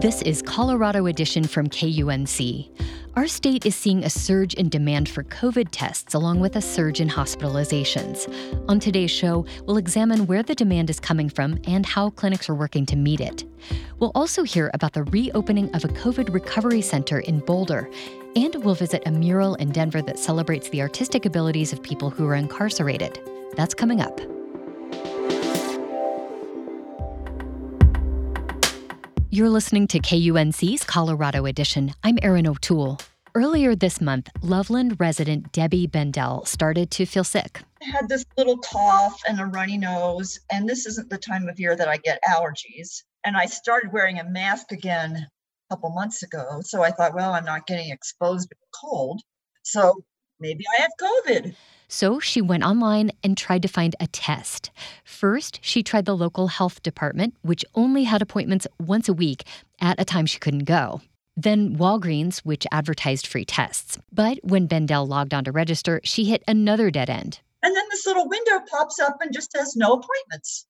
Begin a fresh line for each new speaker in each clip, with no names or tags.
This is Colorado Edition from KUNC. Our state is seeing a surge in demand for COVID tests, along with a surge in hospitalizations. On today's show, we'll examine where the demand is coming from and how clinics are working to meet it. We'll also hear about the reopening of a COVID recovery center in Boulder, and we'll visit a mural in Denver that celebrates the artistic abilities of people who are incarcerated. That's coming up. You're listening to KUNC's Colorado Edition. I'm Erin O'Toole. Earlier this month, Loveland resident Debbie Bendel started to feel sick.
I had this little cough and a runny nose, and this isn't the time of year that I get allergies. And I started wearing a mask again a couple months ago. So I thought, well, I'm not getting exposed to cold. So maybe I have COVID.
So she went online and tried to find a test. First, she tried the local health department, which only had appointments once a week at a time she couldn't go. Then Walgreens, which advertised free tests. But when Bendel logged on to register, she hit another dead end.
And then this little window pops up and just says no appointments.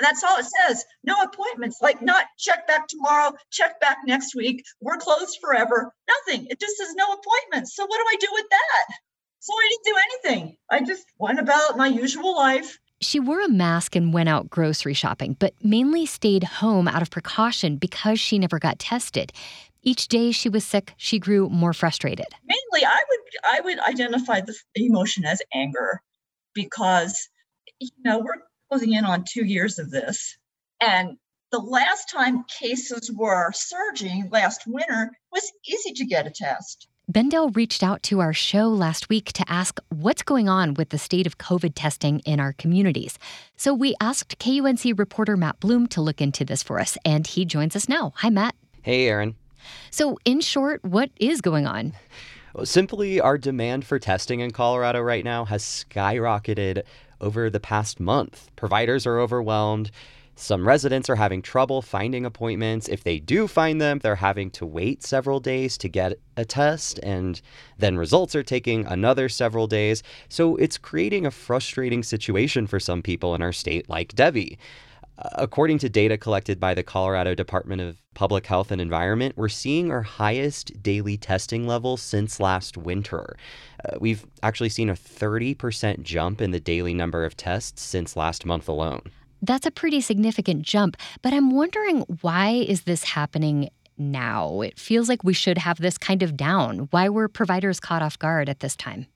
And that's all it says no appointments, like not check back tomorrow, check back next week, we're closed forever. Nothing. It just says no appointments. So what do I do with that? So I didn't do anything. I just went about my usual life.
She wore a mask and went out grocery shopping, but mainly stayed home out of precaution because she never got tested. Each day she was sick, she grew more frustrated.
Mainly, I would I would identify the emotion as anger because you know we're closing in on two years of this, and the last time cases were surging last winter was easy to get a test.
Bendel reached out to our show last week to ask what's going on with the state of COVID testing in our communities. So we asked KUNC reporter Matt Bloom to look into this for us, and he joins us now. Hi, Matt.
Hey, Erin.
So, in short, what is going on?
Simply, our demand for testing in Colorado right now has skyrocketed over the past month. Providers are overwhelmed. Some residents are having trouble finding appointments. If they do find them, they're having to wait several days to get a test, and then results are taking another several days. So it's creating a frustrating situation for some people in our state, like Debbie. According to data collected by the Colorado Department of Public Health and Environment, we're seeing our highest daily testing level since last winter. Uh, we've actually seen a 30% jump in the daily number of tests since last month alone.
That's a pretty significant jump, but I'm wondering why is this happening now? It feels like we should have this kind of down. Why were providers caught off guard at this time?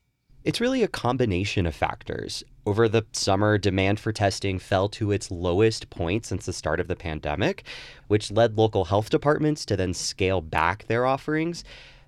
It's really a combination of factors. Over the summer, demand for testing fell to its lowest point since the start of the pandemic, which led local health departments to then scale back their offerings.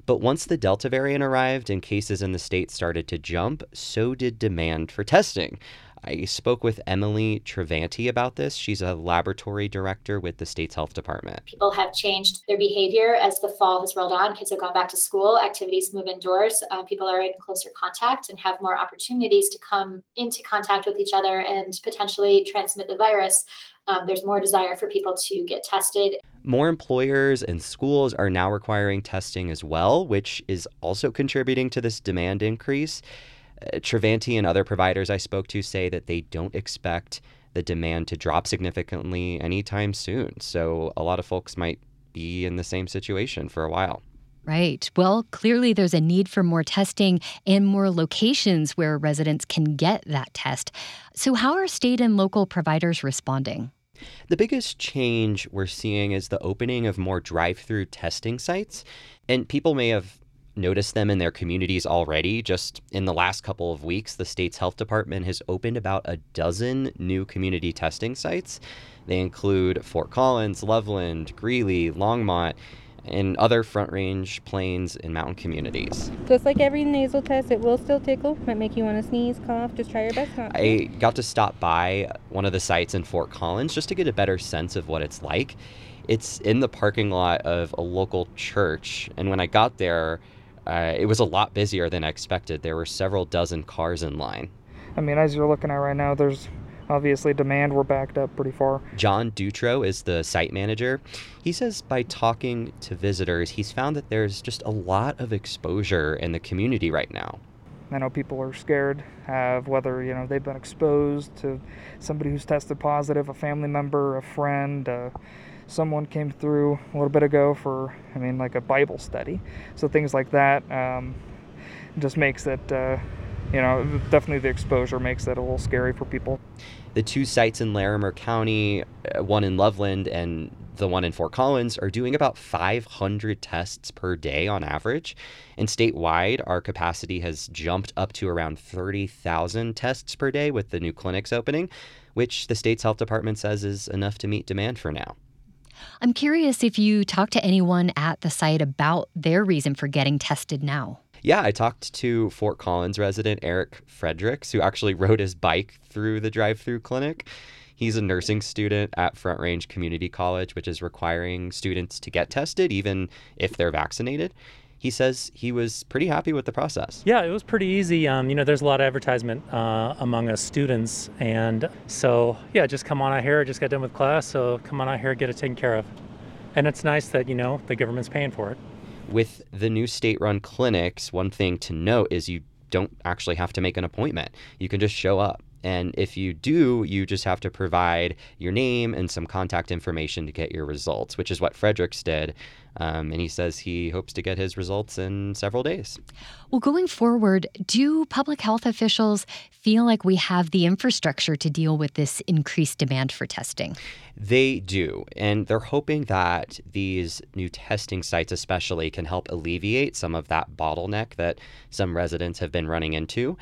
But once the Delta variant arrived and cases in the state started to jump, so did demand for testing. I spoke with Emily Travanty about this. She's a laboratory director with the state's health department.
People have changed their behavior as the fall has rolled on. Kids have gone back to school, activities move indoors, uh, people are in closer contact and have more opportunities to come into contact with each other and potentially transmit the virus. Um, there's more desire for people to get tested.
More employers and schools are now requiring testing as well, which is also contributing to this demand increase. Uh, Travanty and other providers I spoke to say that they don't expect the demand to drop significantly anytime soon. So a lot of folks might be in the same situation for a while.
Right. Well, clearly there's a need for more testing and more locations where residents can get that test. So, how are state and local providers responding?
The biggest change we're seeing is the opening of more drive through testing sites. And people may have noticed them in their communities already. Just in the last couple of weeks, the state's health department has opened about a dozen new community testing sites. They include Fort Collins, Loveland, Greeley, Longmont, and other front range plains and mountain communities.
Just like every nasal test, it will still tickle, might make you want to sneeze, cough, just try your best not to.
I got to stop by one of the sites in Fort Collins just to get a better sense of what it's like It's in the parking lot of a local church. And when I got there, uh, it was a lot busier than I expected. There were several dozen cars in line.
I mean, as you're looking at right now, there's obviously demand. We're backed up pretty far.
John Dutro is the site manager. He says by talking to visitors, he's found that there's just a lot of exposure in the community right now.
I know people are scared of whether you know they've been exposed to somebody who's tested positive, a family member, a friend. Uh, someone came through a little bit ago for, I mean, like a Bible study. So things like that um, just makes it, uh, you know, definitely the exposure makes it a little scary for people.
The two sites in Larimer County, uh, one in Loveland and the one in Fort Collins, are doing about 500 tests per day on average. And statewide, our capacity has jumped up to around 30,000 tests per day with the new clinics opening, which the state's health department says is enough to meet demand for now.
I'm curious if you talked to anyone at the site about their reason for getting tested now.
Yeah, I talked to Fort Collins resident Eric Fredericks, who actually rode his bike through the drive through clinic. He's a nursing student at Front Range Community College, which is requiring students to get tested even if they're vaccinated he says he was pretty happy with the process.
Yeah, it was pretty easy. Um, you know, there's a lot of advertisement uh, among us students, and so yeah, just come on out here. I Just got done with class, so come on out here, get it taken care of. And it's nice that you know the government's paying for it.
With the new state-run clinics, one thing to note is you don't actually have to make an appointment. You can just show up. And if you do, you just have to provide your name and some contact information to get your results, which is what Fredericks did. Um, and he says he hopes to get his results in several days.
Well, going forward, do public health officials feel like we have the infrastructure to deal with this increased demand for testing?
They do. And they're hoping that these new testing sites, especially, can help alleviate some of that bottleneck that some residents have been running into.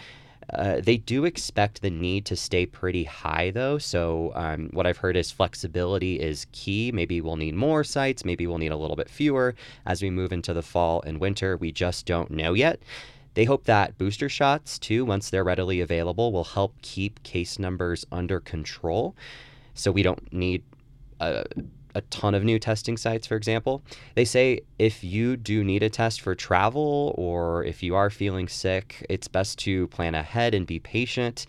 Uh, they do expect the need to stay pretty high, though. So, um, what I've heard is flexibility is key. Maybe we'll need more sites, maybe we'll need a little bit fewer as we move into the fall and winter. We just don't know yet. They hope that booster shots, too, once they're readily available, will help keep case numbers under control. So, we don't need a a ton of new testing sites, for example. They say if you do need a test for travel or if you are feeling sick, it's best to plan ahead and be patient.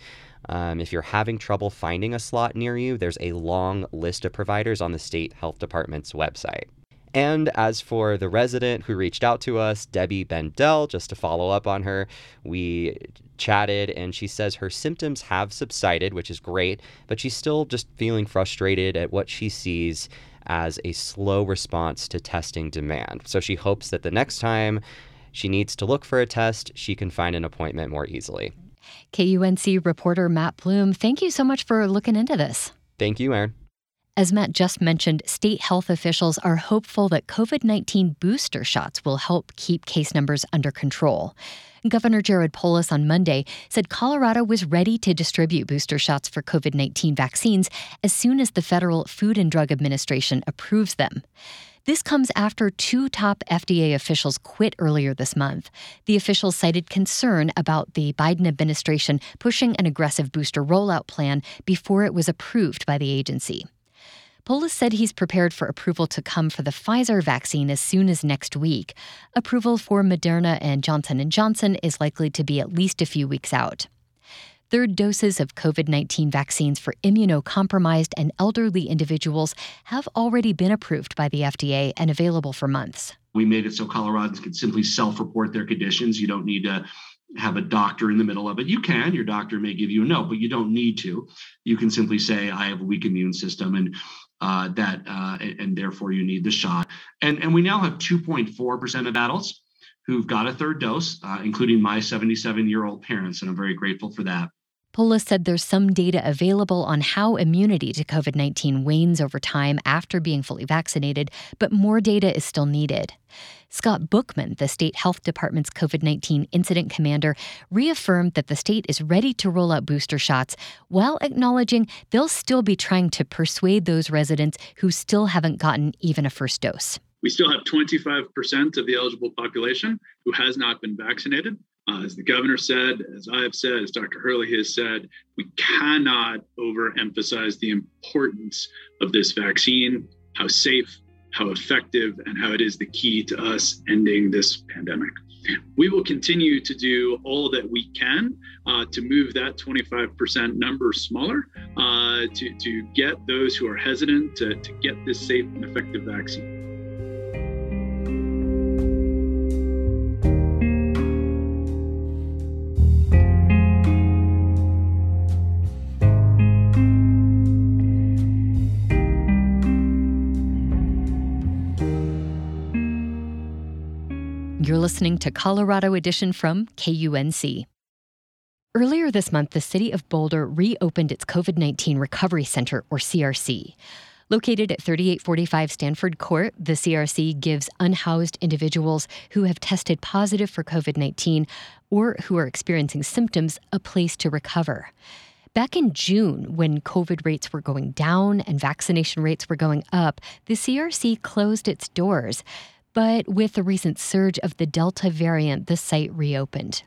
Um, if you're having trouble finding a slot near you, there's a long list of providers on the state health department's website. And as for the resident who reached out to us, Debbie Bendel, just to follow up on her, we chatted and she says her symptoms have subsided, which is great, but she's still just feeling frustrated at what she sees as a slow response to testing demand. So she hopes that the next time she needs to look for a test, she can find an appointment more easily.
KUNC reporter Matt Bloom, thank you so much for looking into this.
Thank you, Erin.
As Matt just mentioned, state health officials are hopeful that COVID 19 booster shots will help keep case numbers under control. Governor Jared Polis on Monday said Colorado was ready to distribute booster shots for COVID 19 vaccines as soon as the Federal Food and Drug Administration approves them. This comes after two top FDA officials quit earlier this month. The officials cited concern about the Biden administration pushing an aggressive booster rollout plan before it was approved by the agency. Polis said he's prepared for approval to come for the Pfizer vaccine as soon as next week. Approval for Moderna and Johnson & Johnson is likely to be at least a few weeks out. Third doses of COVID 19 vaccines for immunocompromised and elderly individuals have already been approved by the FDA and available for months.
We made it so Coloradans could simply self report their conditions. You don't need to have a doctor in the middle of it. You can, your doctor may give you a note, but you don't need to. You can simply say, I have a weak immune system. And uh, that uh, and therefore you need the shot. And and we now have 2.4 percent of adults who've got a third dose, uh, including my 77 year old parents, and I'm very grateful for that.
Polis said there's some data available on how immunity to COVID 19 wanes over time after being fully vaccinated, but more data is still needed. Scott Bookman, the state health department's COVID 19 incident commander, reaffirmed that the state is ready to roll out booster shots while acknowledging they'll still be trying to persuade those residents who still haven't gotten even a first dose.
We still have 25% of the eligible population who has not been vaccinated. Uh, as the governor said, as I have said, as Dr. Herlihy has said, we cannot overemphasize the importance of this vaccine, how safe how effective and how it is the key to us ending this pandemic. We will continue to do all that we can uh, to move that 25% number smaller, uh, to, to get those who are hesitant to, to get this safe and effective vaccine.
Listening to Colorado Edition from KUNC. Earlier this month, the city of Boulder reopened its COVID 19 Recovery Center, or CRC. Located at 3845 Stanford Court, the CRC gives unhoused individuals who have tested positive for COVID 19 or who are experiencing symptoms a place to recover. Back in June, when COVID rates were going down and vaccination rates were going up, the CRC closed its doors. But with the recent surge of the Delta variant, the site reopened.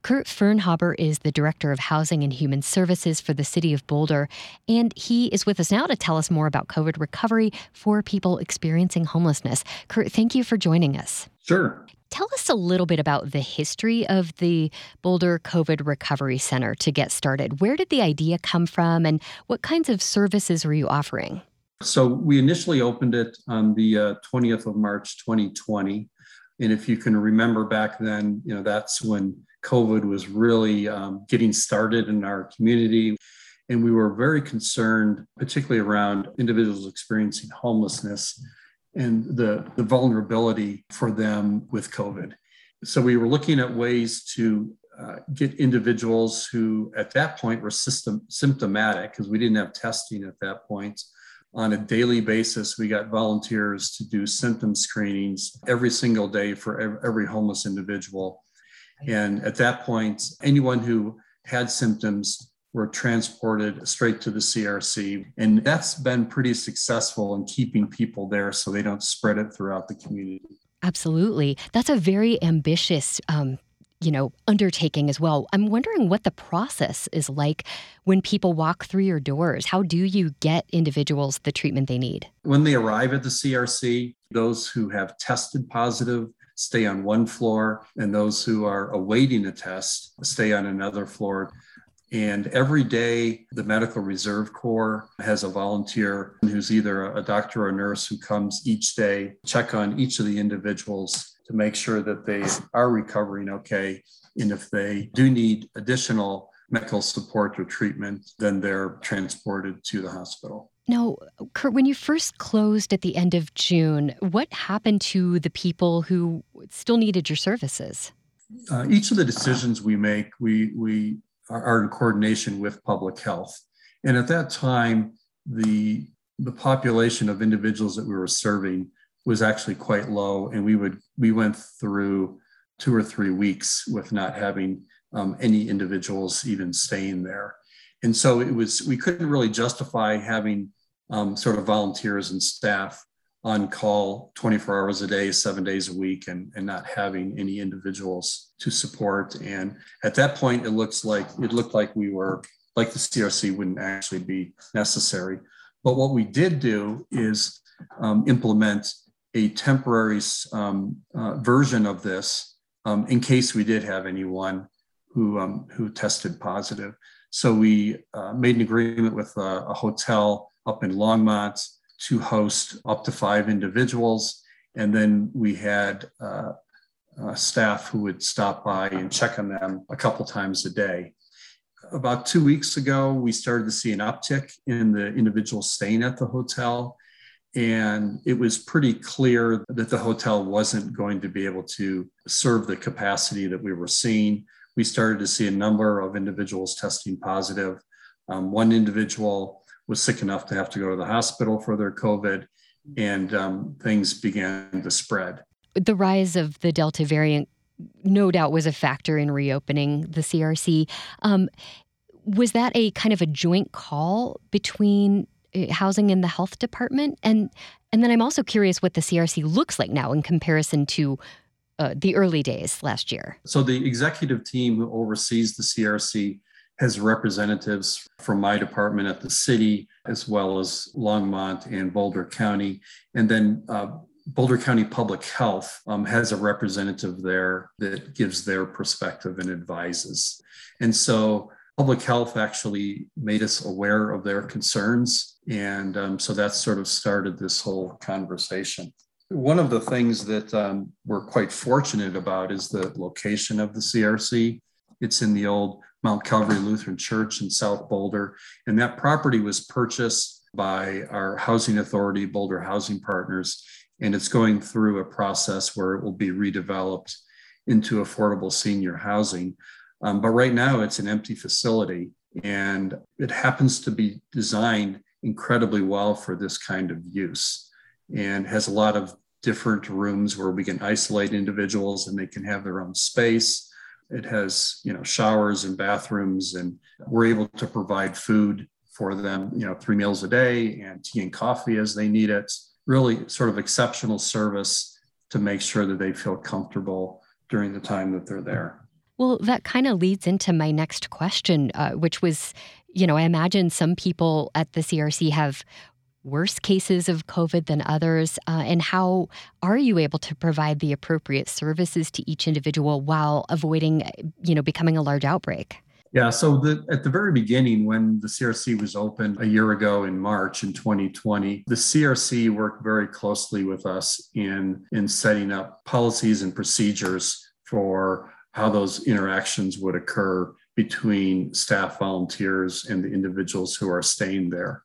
Kurt Fernhaber is the Director of Housing and Human Services for the City of Boulder, and he is with us now to tell us more about COVID recovery for people experiencing homelessness. Kurt, thank you for joining us.
Sure.
Tell us a little bit about the history of the Boulder COVID Recovery Center to get started. Where did the idea come from, and what kinds of services were you offering?
So we initially opened it on the uh, 20th of March 2020. And if you can remember back then, you know, that's when COVID was really um, getting started in our community. And we were very concerned, particularly around individuals experiencing homelessness and the, the vulnerability for them with COVID. So we were looking at ways to uh, get individuals who at that point were system, symptomatic because we didn't have testing at that point on a daily basis, we got volunteers to do symptom screenings every single day for every homeless individual. And at that point, anyone who had symptoms were transported straight to the CRC. And that's been pretty successful in keeping people there so they don't spread it throughout the community.
Absolutely. That's a very ambitious um, you know, undertaking as well. I'm wondering what the process is like when people walk through your doors. How do you get individuals the treatment they need?
When they arrive at the CRC, those who have tested positive stay on one floor, and those who are awaiting a test stay on another floor. And every day, the Medical Reserve Corps has a volunteer who's either a doctor or a nurse who comes each day, check on each of the individuals to make sure that they are recovering okay. And if they do need additional medical support or treatment, then they're transported to the hospital.
Now, Kurt, when you first closed at the end of June, what happened to the people who still needed your services?
Uh, each of the decisions we make, we, we are in coordination with public health. And at that time, the, the population of individuals that we were serving was actually quite low, and we would we went through two or three weeks with not having um, any individuals even staying there, and so it was we couldn't really justify having um, sort of volunteers and staff on call 24 hours a day, seven days a week, and, and not having any individuals to support. And at that point, it looks like it looked like we were like the CRC wouldn't actually be necessary. But what we did do is um, implement a temporary um, uh, version of this um, in case we did have anyone who, um, who tested positive. So we uh, made an agreement with a, a, hotel up in Longmont to host up to five individuals. And then we had uh, uh staff who would stop by and check on them a couple times a day. About two weeks ago, we started to see an uptick in the individuals staying at the hotel and it was pretty clear that the hotel wasn't going to be able to serve the capacity that we were seeing. We started to see a number of individuals testing positive. Um, one individual was sick enough to have to go to the hospital for their COVID, and um, things began to spread.
The rise of the Delta variant, no doubt, was a factor in reopening the CRC. Um, was that a kind of a joint call between housing in the health department and and then i'm also curious what the crc looks like now in comparison to uh, the early days last year
so the executive team who oversees the crc has representatives from my department at the city, as well as Longmont and Boulder County. And then uh, Boulder County Public Health um, has a representative there that gives their perspective and advises. And so public health actually made us aware of their concerns. And um, so that sort of started this whole conversation. One of the things that um, we're quite fortunate about is the location of the CRC. It's in the old Mount Calvary Lutheran Church in South Boulder. And that property was purchased by our housing authority, Boulder Housing Partners. And it's going through a process where it will be redeveloped into affordable senior housing. Um, but right now, it's an empty facility and it happens to be designed incredibly well for this kind of use and has a lot of different rooms where we can isolate individuals and they can have their own space it has, you know, showers and bathrooms, and we're able to provide food for them, you know, three meals a day and tea and coffee as they need it. Really, sort of exceptional service to make sure that they feel comfortable during the time that they're there.
Well, that kind of leads into my next question, uh, which was you know, I imagine some people at the CRC have worse cases of COVID than others? Uh, and how are you able to provide the appropriate services to each individual while avoiding, you know, becoming a large outbreak?
Yeah, so the, at the very beginning, when the CRC was open a year ago in March in 2020, the CRC worked very closely with us in, in setting up policies and procedures for how those interactions would occur between staff volunteers and the individuals who are staying there.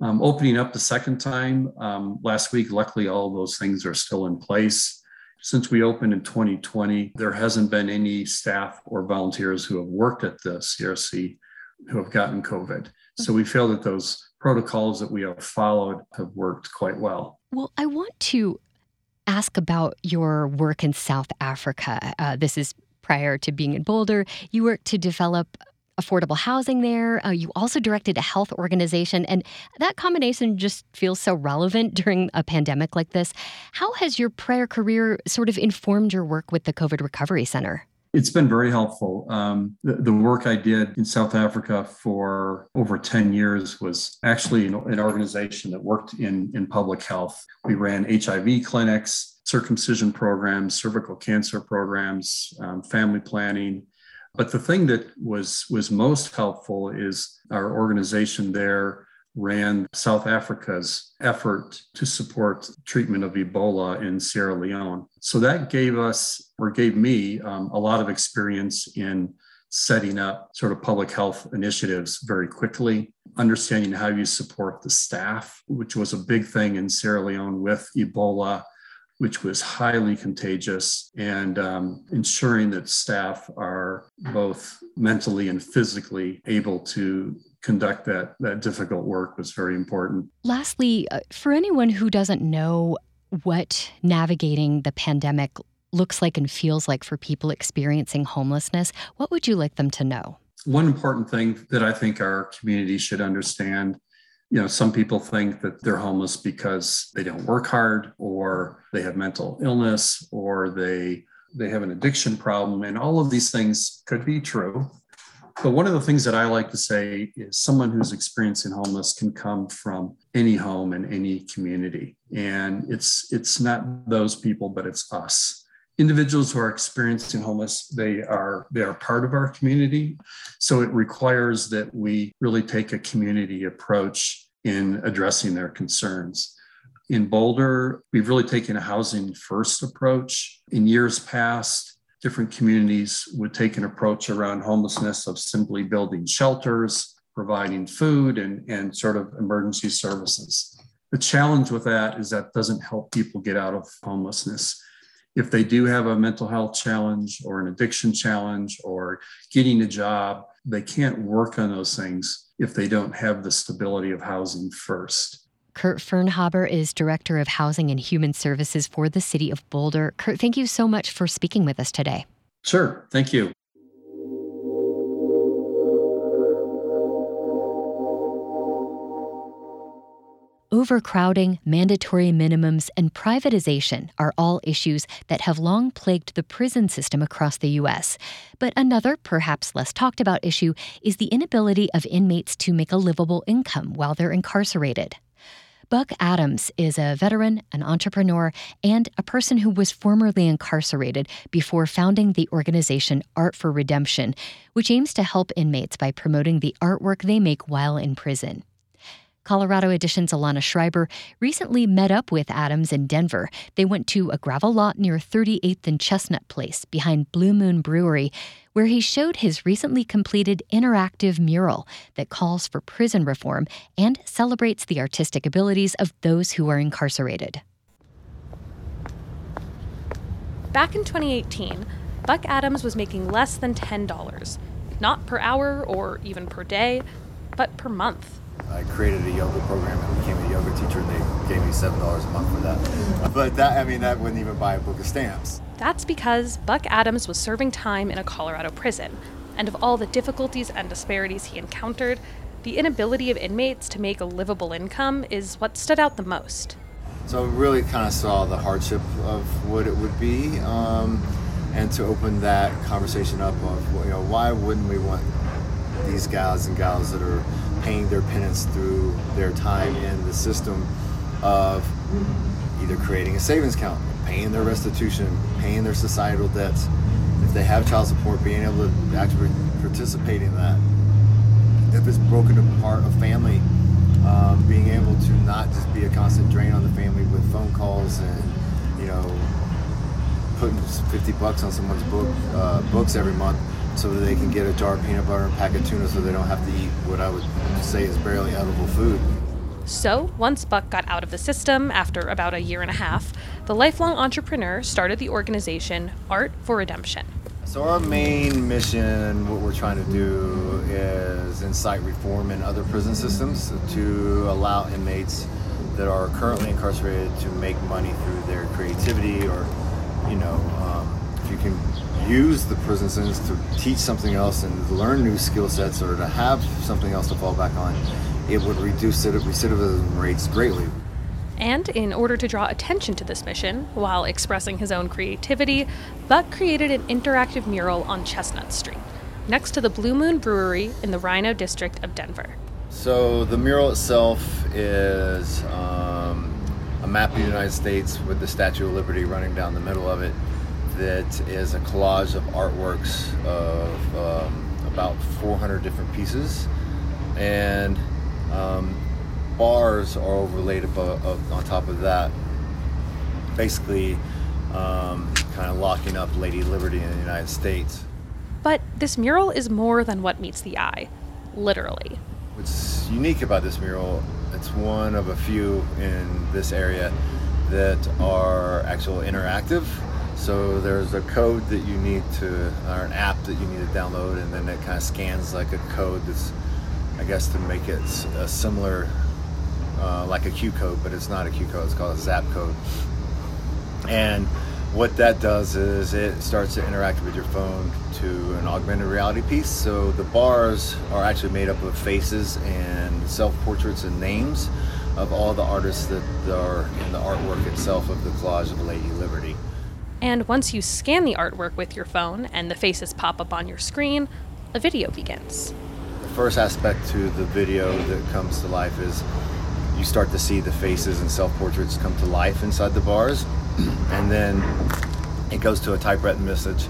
Um, opening up the second time um, last week, luckily, all those things are still in place. Since we opened in 2020, there hasn't been any staff or volunteers who have worked at the CRC who have gotten COVID. So we feel that those protocols that we have followed have worked quite well.
Well, I want to ask about your work in South Africa. Uh, this is prior to being in Boulder. You worked to develop affordable housing there. Uh, you also directed a health organization, and that combination just feels so relevant during a pandemic like this. How has your prior career sort of informed your work with the COVID Recovery Center?
It's been very helpful. Um, the, the, work I did in South Africa for over 10 years was actually an, an organization that worked in, in public health. We ran HIV clinics, circumcision programs, cervical cancer programs, um, family planning, but the thing that was was most helpful is our organization there ran South Africa's effort to support treatment of Ebola in Sierra Leone. So that gave us, or gave me, um, a lot of experience in setting up sort of public health initiatives very quickly, understanding how you support the staff, which was a big thing in Sierra Leone with Ebola which was highly contagious, and um, ensuring that staff are both mentally and physically able to conduct that, that difficult work was very important.
Lastly, uh, for anyone who doesn't know what navigating the pandemic looks like and feels like for people experiencing homelessness, what would you like them to know?
One important thing that I think our community should understand you know, some people think that they're homeless because they don't work hard or they have mental illness or they they have an addiction problem and all of these things could be true. But one of the things that I like to say is someone who's experiencing homeless can come from any home in any community. And it's it's not those people, but it's us individuals who are experiencing homeless they are they are part of our community. So it requires that we really take a community approach in addressing their concerns. In boulder we've really taken a housing first approach. In years past different communities would take an approach around homelessness of simply building shelters providing food and, and sort of emergency services. The challenge with that is that doesn't help people get out of homelessness if they do have a mental health challenge or an addiction challenge or getting a job, they can't work on those things if they don't have the stability of housing first.
Kurt Fernhaber is Director of Housing and Human Services for the City of Boulder. Kurt, thank you so much for speaking with us today.
Sure. Thank you.
Overcrowding, mandatory minimums, and privatization are all issues that have long plagued the prison system across the U.S. But another, perhaps less talked about issue is the inability of inmates to make a livable income while they're incarcerated. Buck Adams is a veteran, an entrepreneur, and a person who was formerly incarcerated before founding the organization Art for Redemption, which aims to help inmates by promoting the artwork they make while in prison. Colorado Edition's Alana Schreiber recently met up with Adams in Denver. They went to a gravel lot near 38th and Chestnut Place behind Blue Moon Brewery, where he showed his recently completed interactive mural that calls for prison reform and celebrates the artistic abilities of those who are incarcerated.
Back in 2018, Buck Adams was making less than $10, not per hour or even per day, but per month.
I created a yoga program and became a yoga teacher, and they gave me seven dollars a month for that. But that, I mean, that wouldn't even buy a book of stamps.
That's because Buck Adams was serving time in a Colorado prison, and of all the difficulties and disparities he encountered, the inability of inmates to make a livable income is what stood out the most.
So I really kind of saw the hardship of what it would be, um, and to open that conversation up of you know why wouldn't we want these guys and gals that are paying their penance through their time in the system of either creating a savings account, paying their restitution, paying their societal debts. If they have child support, being able to actually participate in that. If it's broken apart a family, um, being able to not just be a constant drain on the family with phone calls and you know putting 50 bucks on someone's book uh, books every month so that they can get a jar of peanut butter and a pack of tuna so they don't have to eat what I would say is barely edible food.
So, once Buck got out of the system after about a year and a half, the lifelong entrepreneur started the organization Art for Redemption.
So, our main mission, what we're trying to do, is incite reform in other prison systems to allow inmates that are currently incarcerated to make money through their creativity or, you know, um, if you can use the prison sentence to teach something else and learn new skill sets or to have something else to fall back on, it would reduce recidivism rates greatly.
And in order to draw attention to this mission, while expressing his own creativity, Buck created an interactive mural on Chestnut Street, next to the Blue Moon Brewery in the RiNo district of Denver.
So the mural itself is um, a map of the United States with the Statue of Liberty running down the middle of it that is a collage of artworks of um, about 400 different pieces, and um, bars are overlaid above, on top of that, basically um, kind of locking up Lady Liberty in the United States.
But this mural is more than what meets the eye, literally.
What's unique about this mural, it's one of a few in this area that are actual interactive so there's a code that you need to, or an app that you need to download, and then it kind of scans like a code that's, I guess, to make it a similar, uh, like a Q code, but it's not a Q code. It's called a Zap code. And what that does is it starts to interact with your phone to an augmented reality piece. So the bars are actually made up of faces and self portraits and names of all the artists that are in the artwork itself of the collage of Lady Liberty.
And once you scan the artwork with your phone and the faces pop up on your screen, a video begins.
The first aspect to the video that comes to life is you start to see the faces and self portraits come to life inside the bars, and then it goes to a typewritten message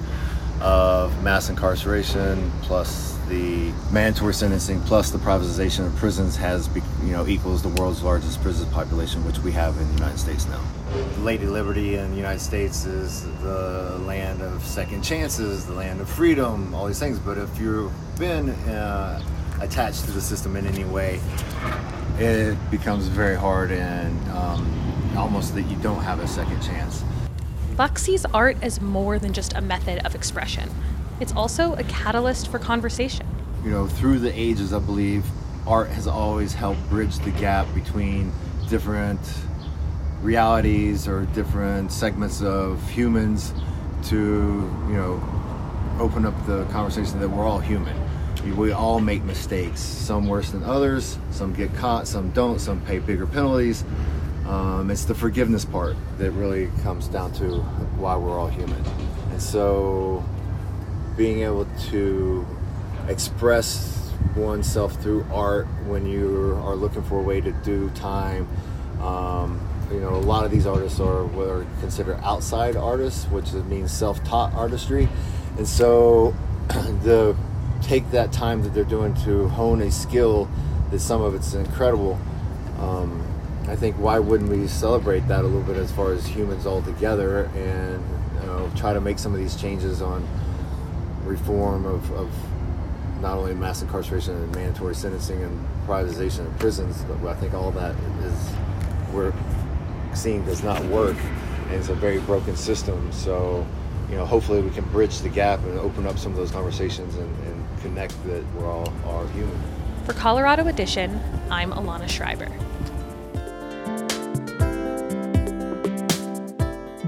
of mass incarceration plus the mandatory sentencing plus the privatization of prisons has you know equals the world's largest prison population which we have in the United States now. Lady Liberty in the United States is the land of second chances, the land of freedom, all these things. But if you've been uh, attached to the system in any way, it becomes very hard and um, almost that you don't have a second chance.
Buck sees art as more than just a method of expression. It's also a catalyst for conversation.
You know, through the ages, I believe art has always helped bridge the gap between different realities or different segments of humans to you know open up the conversation that we're all human we all make mistakes, some worse than others, some get caught, some don't, some pay bigger penalties. Um, it's the forgiveness part that really comes down to why we're all human. And so being able to express oneself through art when you are looking for a way to do time. Um, you know, a lot of these artists are what are considered outside artists, which means self-taught artistry. And so the take that time that they're doing to hone a skill that some of it's incredible. Um, I think why wouldn't we celebrate that a little bit as far as humans all together and you know, try to make some of these changes on reform of, of not only mass incarceration and mandatory sentencing and privatization of prisons, but I think all that is we're seeing does not work and it's a very broken system. So, you know, hopefully we can bridge the gap and open up some of those conversations and, and connect that we're all are human.
For Colorado Edition, I'm Alana Schreiber.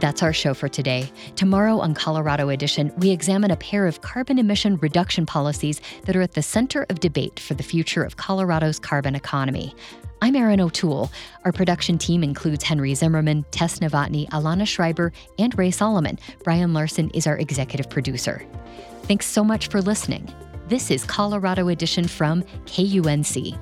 That's our show for today. Tomorrow on Colorado Edition, we examine a pair of carbon emission reduction policies that are at the center of debate for the future of Colorado's carbon economy. I'm Erin O'Toole. Our production team includes Henry Zimmerman, Tess Novotny, Alana Schreiber, and Ray Solomon. Brian Larson is our executive producer. Thanks so much for listening. This is Colorado Edition from KUNC.